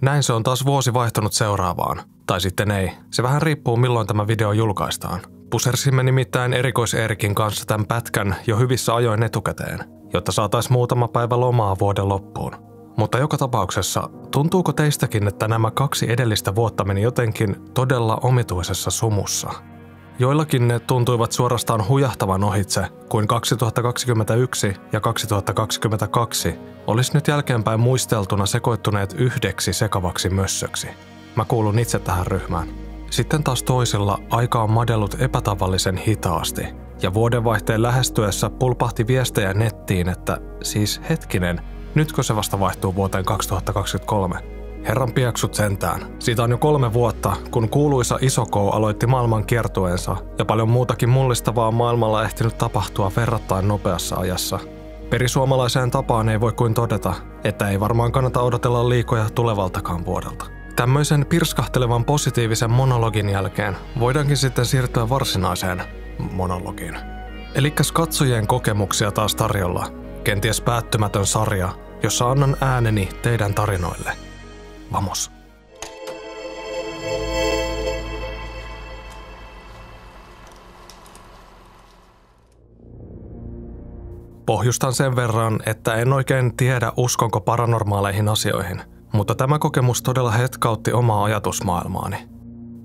Näin se on taas vuosi vaihtunut seuraavaan. Tai sitten ei. Se vähän riippuu milloin tämä video julkaistaan. Pusersimme nimittäin erikois Erikin kanssa tämän pätkän jo hyvissä ajoin etukäteen, jotta saataisiin muutama päivä lomaa vuoden loppuun. Mutta joka tapauksessa, tuntuuko teistäkin, että nämä kaksi edellistä vuotta meni jotenkin todella omituisessa sumussa? Joillakin ne tuntuivat suorastaan hujahtavan ohitse, kuin 2021 ja 2022 olisi nyt jälkeenpäin muisteltuna sekoittuneet yhdeksi sekavaksi mössöksi. Mä kuulun itse tähän ryhmään. Sitten taas toisilla aika on madellut epätavallisen hitaasti, ja vuodenvaihteen lähestyessä pulpahti viestejä nettiin, että siis hetkinen, nytkö se vasta vaihtuu vuoteen 2023? Herran pieksut sentään. Siitä on jo kolme vuotta, kun kuuluisa Isoko aloitti maailman kiertueensa, ja paljon muutakin mullistavaa maailmalla ehtinyt tapahtua verrattain nopeassa ajassa. Perisuomalaiseen tapaan ei voi kuin todeta, että ei varmaan kannata odotella liikoja tulevaltakaan vuodelta. Tämmöisen pirskahtelevan positiivisen monologin jälkeen voidaankin sitten siirtyä varsinaiseen monologiin. Elikkäs katsojien kokemuksia taas tarjolla. Kenties päättymätön sarja, jossa annan ääneni teidän tarinoille. Vamos. Pohjustan sen verran, että en oikein tiedä uskonko paranormaaleihin asioihin – mutta tämä kokemus todella hetkautti omaa ajatusmaailmaani.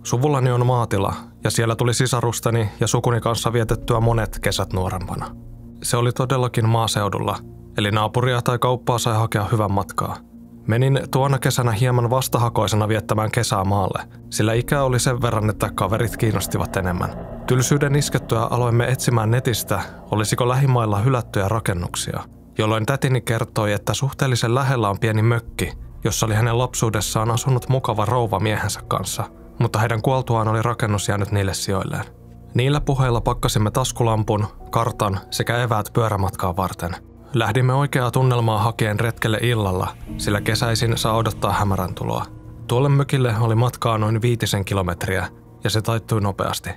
Suvullani on maatila, ja siellä tuli sisarustani ja sukuni kanssa vietettyä monet kesät nuorempana. Se oli todellakin maaseudulla, eli naapuria tai kauppaa sai hakea hyvän matkaa. Menin tuona kesänä hieman vastahakoisena viettämään kesää maalle, sillä ikä oli sen verran, että kaverit kiinnostivat enemmän. Tylsyyden iskettyä aloimme etsimään netistä, olisiko lähimailla hylättyjä rakennuksia, jolloin tätini kertoi, että suhteellisen lähellä on pieni mökki, jossa oli hänen lapsuudessaan asunut mukava rouva miehensä kanssa, mutta heidän kuoltuaan oli rakennus jäänyt niille sijoilleen. Niillä puheilla pakkasimme taskulampun, kartan sekä eväät pyörämatkaa varten. Lähdimme oikeaa tunnelmaa hakeen retkelle illalla, sillä kesäisin saa odottaa hämärän tuloa. Tuolle mökille oli matkaa noin viitisen kilometriä, ja se taittui nopeasti.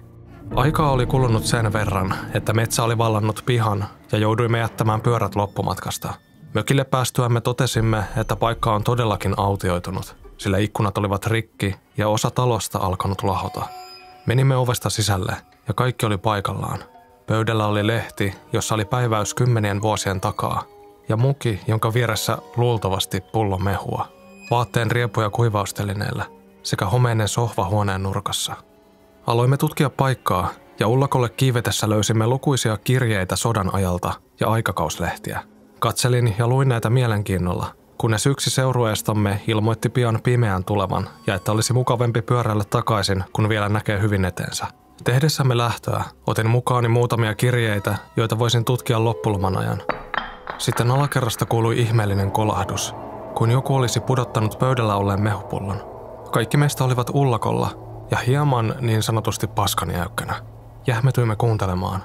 Aikaa oli kulunut sen verran, että metsä oli vallannut pihan ja jouduimme jättämään pyörät loppumatkasta – Mökille päästyämme totesimme, että paikka on todellakin autioitunut, sillä ikkunat olivat rikki ja osa talosta alkanut lahota. Menimme ovesta sisälle ja kaikki oli paikallaan. Pöydällä oli lehti, jossa oli päiväys kymmenien vuosien takaa, ja muki, jonka vieressä luultavasti pullo mehua. Vaatteen riepuja kuivaustelineellä sekä homeinen sohva huoneen nurkassa. Aloimme tutkia paikkaa ja ullakolle kiivetessä löysimme lukuisia kirjeitä sodan ajalta ja aikakauslehtiä – Katselin ja luin näitä mielenkiinnolla, kunnes yksi seurueestamme ilmoitti pian pimeän tulevan ja että olisi mukavempi pyöräillä takaisin, kun vielä näkee hyvin eteensä. Tehdessämme lähtöä otin mukaani muutamia kirjeitä, joita voisin tutkia loppuloman ajan. Sitten alakerrasta kuului ihmeellinen kolahdus, kun joku olisi pudottanut pöydällä olleen mehupullon. Kaikki meistä olivat ullakolla ja hieman niin sanotusti paskanjäykkänä. Jähmetyimme kuuntelemaan,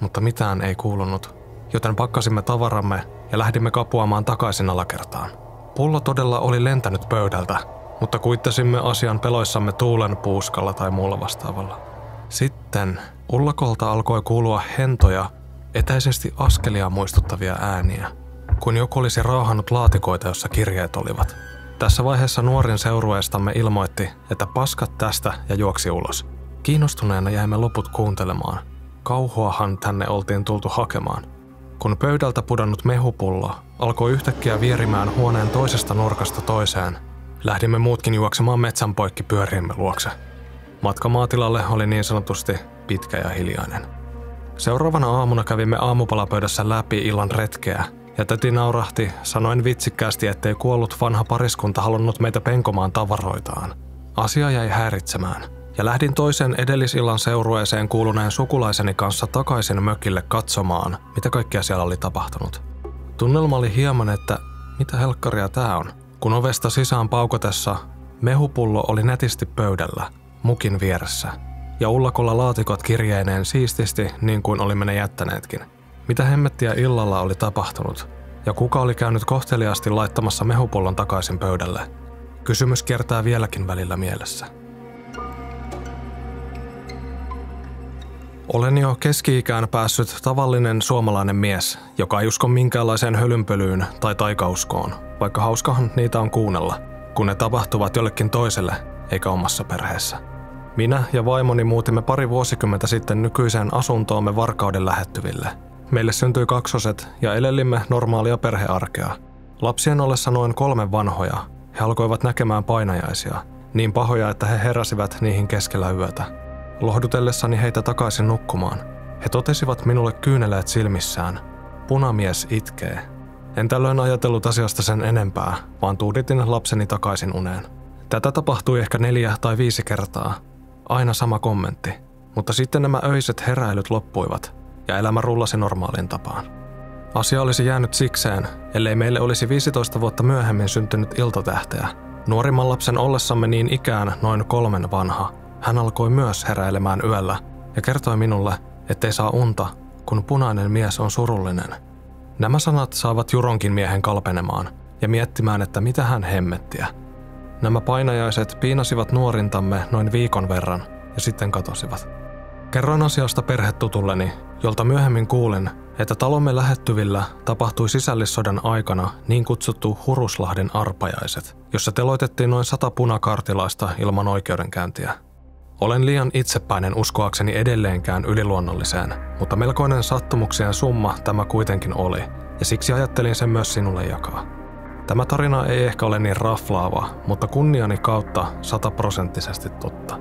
mutta mitään ei kuulunut joten pakkasimme tavaramme ja lähdimme kapuamaan takaisin alakertaan. Pullo todella oli lentänyt pöydältä, mutta kuittasimme asian peloissamme tuulen puuskalla tai muulla vastaavalla. Sitten ullakolta alkoi kuulua hentoja, etäisesti askelia muistuttavia ääniä, kun joku olisi raahannut laatikoita, jossa kirjeet olivat. Tässä vaiheessa nuorin seurueestamme ilmoitti, että paskat tästä ja juoksi ulos. Kiinnostuneena jäimme loput kuuntelemaan. Kauhuahan tänne oltiin tultu hakemaan – kun pöydältä pudonnut mehupullo alkoi yhtäkkiä vierimään huoneen toisesta nurkasta toiseen, lähdimme muutkin juoksemaan metsän poikki pyöriemme luokse. Matka maatilalle oli niin sanotusti pitkä ja hiljainen. Seuraavana aamuna kävimme aamupalapöydässä läpi illan retkeä, ja täti naurahti, sanoen vitsikkäästi, ettei kuollut vanha pariskunta halunnut meitä penkomaan tavaroitaan. Asia jäi häiritsemään – ja lähdin toisen edellisillan seurueeseen kuuluneen sukulaiseni kanssa takaisin mökille katsomaan, mitä kaikkea siellä oli tapahtunut. Tunnelma oli hieman, että mitä helkkaria tää on, kun ovesta sisään paukotessa mehupullo oli netisti pöydällä, mukin vieressä, ja ullakolla laatikot kirjeineen siististi niin kuin olimme ne jättäneetkin. Mitä hemmettiä illalla oli tapahtunut, ja kuka oli käynyt kohteliaasti laittamassa mehupullon takaisin pöydälle? Kysymys kiertää vieläkin välillä mielessä. Olen jo keski-ikään päässyt tavallinen suomalainen mies, joka ei usko minkäänlaiseen hölynpölyyn tai taikauskoon, vaikka hauskahan niitä on kuunnella. kun ne tapahtuvat jollekin toiselle eikä omassa perheessä. Minä ja vaimoni muutimme pari vuosikymmentä sitten nykyiseen asuntoomme Varkauden lähettyville. Meille syntyi kaksoset ja elelimme normaalia perhearkea. Lapsien ollessa noin kolme vanhoja, he alkoivat näkemään painajaisia, niin pahoja, että he heräsivät niihin keskellä yötä. Lohdutellessani heitä takaisin nukkumaan, he totesivat minulle kyyneleet silmissään. Punamies itkee. En tällöin ajatellut asiasta sen enempää, vaan tuuditin lapseni takaisin uneen. Tätä tapahtui ehkä neljä tai viisi kertaa. Aina sama kommentti. Mutta sitten nämä öiset heräilyt loppuivat ja elämä rullasi normaaliin tapaan. Asia olisi jäänyt sikseen, ellei meille olisi 15 vuotta myöhemmin syntynyt iltatähteä. Nuorimman lapsen ollessamme niin ikään noin kolmen vanha, hän alkoi myös heräilemään yöllä ja kertoi minulle, ettei saa unta, kun punainen mies on surullinen. Nämä sanat saavat Juronkin miehen kalpenemaan ja miettimään, että mitä hän hemmettiä. Nämä painajaiset piinasivat nuorintamme noin viikon verran ja sitten katosivat. Kerroin asiasta perhetutulleni, jolta myöhemmin kuulin, että talomme lähettyvillä tapahtui sisällissodan aikana niin kutsuttu Huruslahden arpajaiset, jossa teloitettiin noin sata punakartilaista ilman oikeudenkäyntiä. Olen liian itsepäinen uskoakseni edelleenkään yliluonnolliseen, mutta melkoinen sattumuksien summa tämä kuitenkin oli, ja siksi ajattelin sen myös sinulle jakaa. Tämä tarina ei ehkä ole niin raflaava, mutta kunniani kautta sataprosenttisesti totta.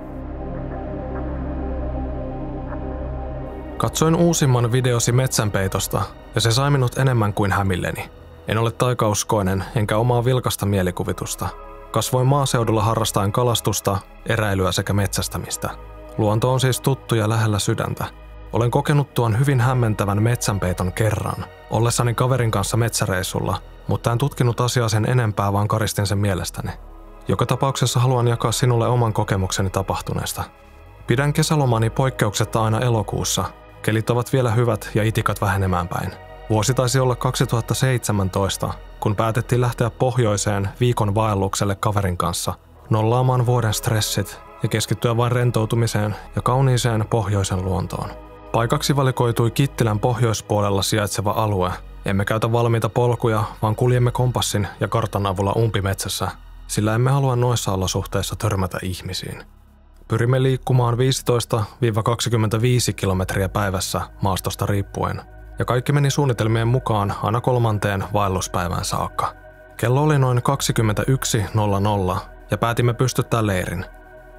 Katsoin uusimman videosi metsänpeitosta, ja se sai minut enemmän kuin hämilleni. En ole taikauskoinen, enkä omaa vilkasta mielikuvitusta, Kasvoin maaseudulla harrastaen kalastusta, eräilyä sekä metsästämistä. Luonto on siis tuttu ja lähellä sydäntä. Olen kokenut tuon hyvin hämmentävän metsänpeiton kerran, ollessani kaverin kanssa metsäreissulla, mutta en tutkinut asiaa sen enempää, vaan karistin sen mielestäni. Joka tapauksessa haluan jakaa sinulle oman kokemukseni tapahtuneesta. Pidän kesälomani poikkeuksetta aina elokuussa. Kelit ovat vielä hyvät ja itikat vähenemään päin. Vuosi taisi olla 2017, kun päätettiin lähteä pohjoiseen viikon vaellukselle kaverin kanssa, nollaamaan vuoden stressit ja keskittyä vain rentoutumiseen ja kauniiseen pohjoisen luontoon. Paikaksi valikoitui Kittilän pohjoispuolella sijaitseva alue. Emme käytä valmiita polkuja, vaan kuljemme kompassin ja kartan avulla umpimetsässä, sillä emme halua noissa olosuhteissa törmätä ihmisiin. Pyrimme liikkumaan 15-25 kilometriä päivässä maastosta riippuen – ja kaikki meni suunnitelmien mukaan aina kolmanteen vaelluspäivään saakka. Kello oli noin 21.00 ja päätimme pystyttää leirin.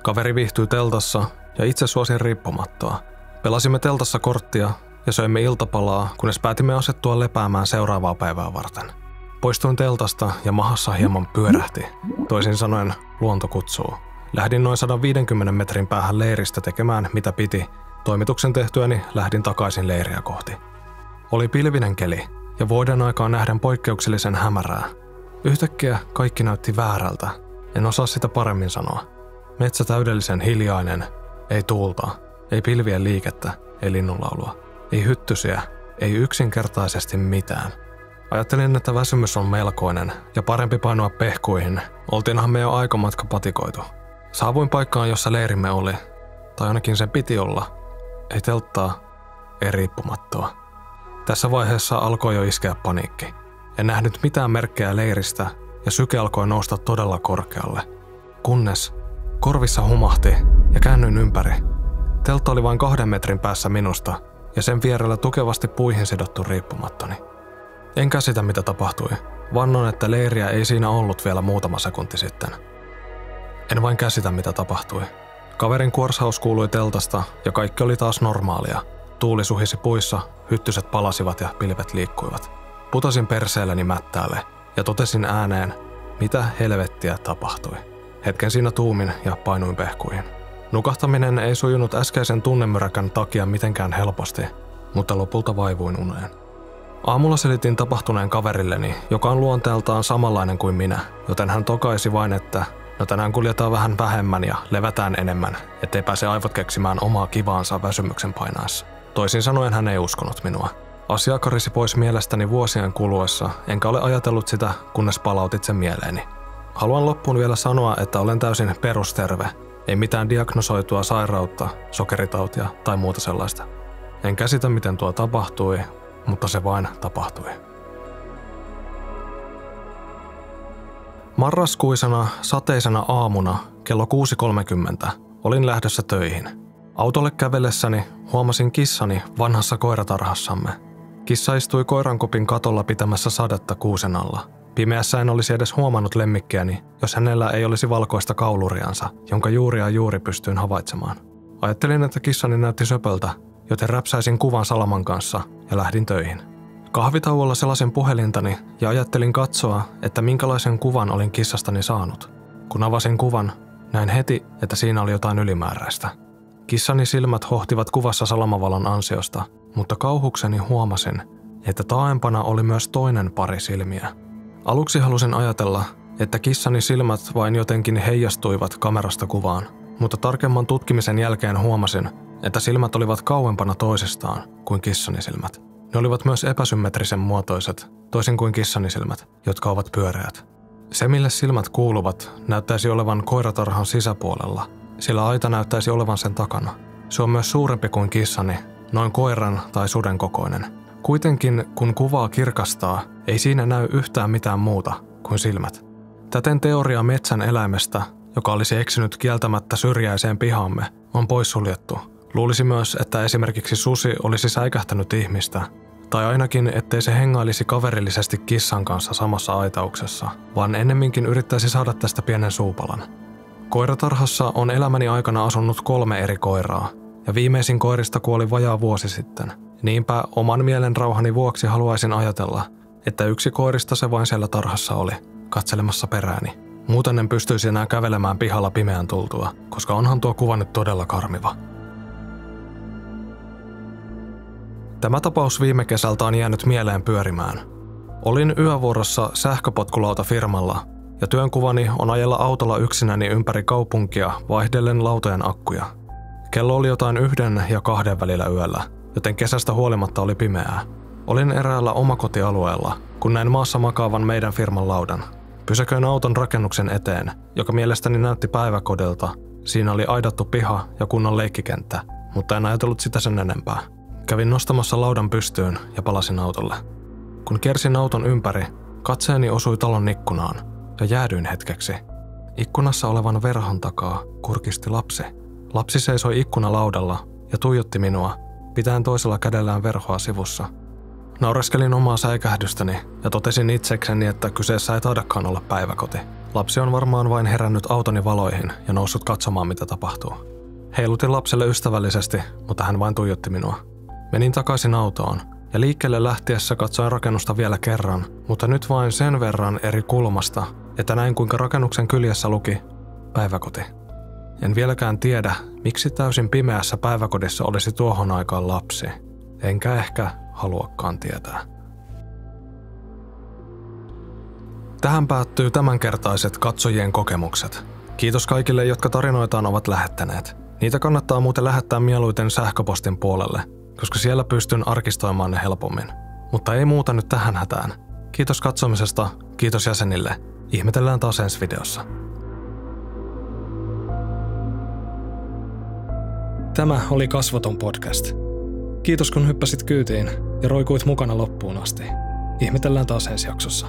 Kaveri viihtyi teltassa ja itse suosin riippumattoa. Pelasimme teltassa korttia ja söimme iltapalaa, kunnes päätimme asettua lepäämään seuraavaa päivää varten. Poistuin teltasta ja mahassa hieman pyörähti. Toisin sanoen luonto kutsuu. Lähdin noin 150 metrin päähän leiristä tekemään mitä piti. Toimituksen tehtyäni lähdin takaisin leiriä kohti. Oli pilvinen keli ja vuoden aikaan nähden poikkeuksellisen hämärää. Yhtäkkiä kaikki näytti väärältä. En osaa sitä paremmin sanoa. Metsä täydellisen hiljainen, ei tuulta, ei pilvien liikettä, ei linnunlaulua, ei hyttysiä, ei yksinkertaisesti mitään. Ajattelin, että väsymys on melkoinen ja parempi painoa pehkuihin. Oltiinhan me jo aikamatka patikoitu. Saavuin paikkaan, jossa leirimme oli, tai ainakin sen piti olla. Ei telttaa, ei riippumattoa. Tässä vaiheessa alkoi jo iskeä paniikki. En nähnyt mitään merkkejä leiristä ja syke alkoi nousta todella korkealle. Kunnes korvissa humahti ja käännyin ympäri. Teltta oli vain kahden metrin päässä minusta ja sen vierellä tukevasti puihin sidottu riippumattoni. En käsitä mitä tapahtui. Vannon, että leiriä ei siinä ollut vielä muutama sekunti sitten. En vain käsitä mitä tapahtui. Kaverin kuorsaus kuului teltasta ja kaikki oli taas normaalia – Tuuli suhisi puissa, hyttyset palasivat ja pilvet liikkuivat. Putosin perseelleni mättäälle ja totesin ääneen, mitä helvettiä tapahtui. Hetken siinä tuumin ja painuin pehkuihin. Nukahtaminen ei sujunut äskeisen tunnemyräkän takia mitenkään helposti, mutta lopulta vaivuin uneen. Aamulla selitin tapahtuneen kaverilleni, joka on luonteeltaan samanlainen kuin minä, joten hän tokaisi vain, että no tänään kuljetaan vähän vähemmän ja levätään enemmän, ettei pääse aivot keksimään omaa kivaansa väsymyksen painaessa. Toisin sanoen hän ei uskonut minua. Asia karisi pois mielestäni vuosien kuluessa, enkä ole ajatellut sitä, kunnes palautit sen mieleeni. Haluan loppuun vielä sanoa, että olen täysin perusterve. Ei mitään diagnosoitua sairautta, sokeritautia tai muuta sellaista. En käsitä, miten tuo tapahtui, mutta se vain tapahtui. Marraskuisena sateisena aamuna kello 6.30 olin lähdössä töihin. Autolle kävellessäni huomasin kissani vanhassa koiratarhassamme. Kissa istui koirankopin katolla pitämässä sadetta kuusen alla. Pimeässä en olisi edes huomannut lemmikkiäni, jos hänellä ei olisi valkoista kauluriansa, jonka juuria juuri pystyin havaitsemaan. Ajattelin, että kissani näytti söpöltä, joten räpsäisin kuvan Salaman kanssa ja lähdin töihin. Kahvitauolla selasin puhelintani ja ajattelin katsoa, että minkälaisen kuvan olin kissastani saanut. Kun avasin kuvan, näin heti, että siinä oli jotain ylimääräistä. Kissani silmät hohtivat kuvassa salamavalan ansiosta, mutta kauhukseni huomasin, että taaempana oli myös toinen pari silmiä. Aluksi halusin ajatella, että kissani silmät vain jotenkin heijastuivat kamerasta kuvaan, mutta tarkemman tutkimisen jälkeen huomasin, että silmät olivat kauempana toisistaan kuin kissani silmät. Ne olivat myös epäsymmetrisen muotoiset, toisin kuin kissani silmät, jotka ovat pyöreät. Se, mille silmät kuuluvat, näyttäisi olevan koiratarhan sisäpuolella, sillä aita näyttäisi olevan sen takana. Se on myös suurempi kuin kissani, noin koiran tai suden kokoinen. Kuitenkin, kun kuvaa kirkastaa, ei siinä näy yhtään mitään muuta kuin silmät. Täten teoria metsän eläimestä, joka olisi eksynyt kieltämättä syrjäiseen pihamme, on poissuljettu. Luulisi myös, että esimerkiksi susi olisi säikähtänyt ihmistä, tai ainakin ettei se hengailisi kaverillisesti kissan kanssa samassa aitauksessa, vaan ennemminkin yrittäisi saada tästä pienen suupalan. Koiratarhassa on elämäni aikana asunut kolme eri koiraa, ja viimeisin koirista kuoli vajaa vuosi sitten. Niinpä oman mielen rauhani vuoksi haluaisin ajatella, että yksi koirista se vain siellä tarhassa oli, katselemassa perääni. Muuten en pystyisi enää kävelemään pihalla pimeän tultua, koska onhan tuo kuva nyt todella karmiva. Tämä tapaus viime kesältä on jäänyt mieleen pyörimään. Olin yövuorossa sähköpotkulauta firmalla ja työnkuvani on ajella autolla yksinäni ympäri kaupunkia vaihdellen lautojen akkuja. Kello oli jotain yhden ja kahden välillä yöllä, joten kesästä huolimatta oli pimeää. Olin eräällä omakotialueella, kun näin maassa makaavan meidän firman laudan. Pysäköin auton rakennuksen eteen, joka mielestäni näytti päiväkodilta. Siinä oli aidattu piha ja kunnon leikkikenttä, mutta en ajatellut sitä sen enempää. Kävin nostamassa laudan pystyyn ja palasin autolle. Kun kiersin auton ympäri, katseeni osui talon ikkunaan ja jäädyin hetkeksi. Ikkunassa olevan verhon takaa kurkisti lapsi. Lapsi seisoi ikkunalaudalla ja tuijotti minua, pitäen toisella kädellään verhoa sivussa. Naureskelin omaa säikähdystäni ja totesin itsekseni, että kyseessä ei taidakaan olla päiväkoti. Lapsi on varmaan vain herännyt autoni valoihin ja noussut katsomaan, mitä tapahtuu. Heilutin lapselle ystävällisesti, mutta hän vain tuijotti minua. Menin takaisin autoon ja liikkeelle lähtiessä katsoin rakennusta vielä kerran, mutta nyt vain sen verran eri kulmasta, että näin kuinka rakennuksen kyljessä luki päiväkoti. En vieläkään tiedä, miksi täysin pimeässä päiväkodissa olisi tuohon aikaan lapsi. Enkä ehkä haluakaan tietää. Tähän päättyy tämänkertaiset katsojien kokemukset. Kiitos kaikille, jotka tarinoitaan ovat lähettäneet. Niitä kannattaa muuten lähettää mieluiten sähköpostin puolelle – koska siellä pystyn arkistoimaan ne helpommin. Mutta ei muuta nyt tähän hätään. Kiitos katsomisesta, kiitos jäsenille. Ihmetellään taas ensi videossa. Tämä oli Kasvoton podcast. Kiitos kun hyppäsit kyytiin ja roikuit mukana loppuun asti. Ihmetellään taas ensi jaksossa.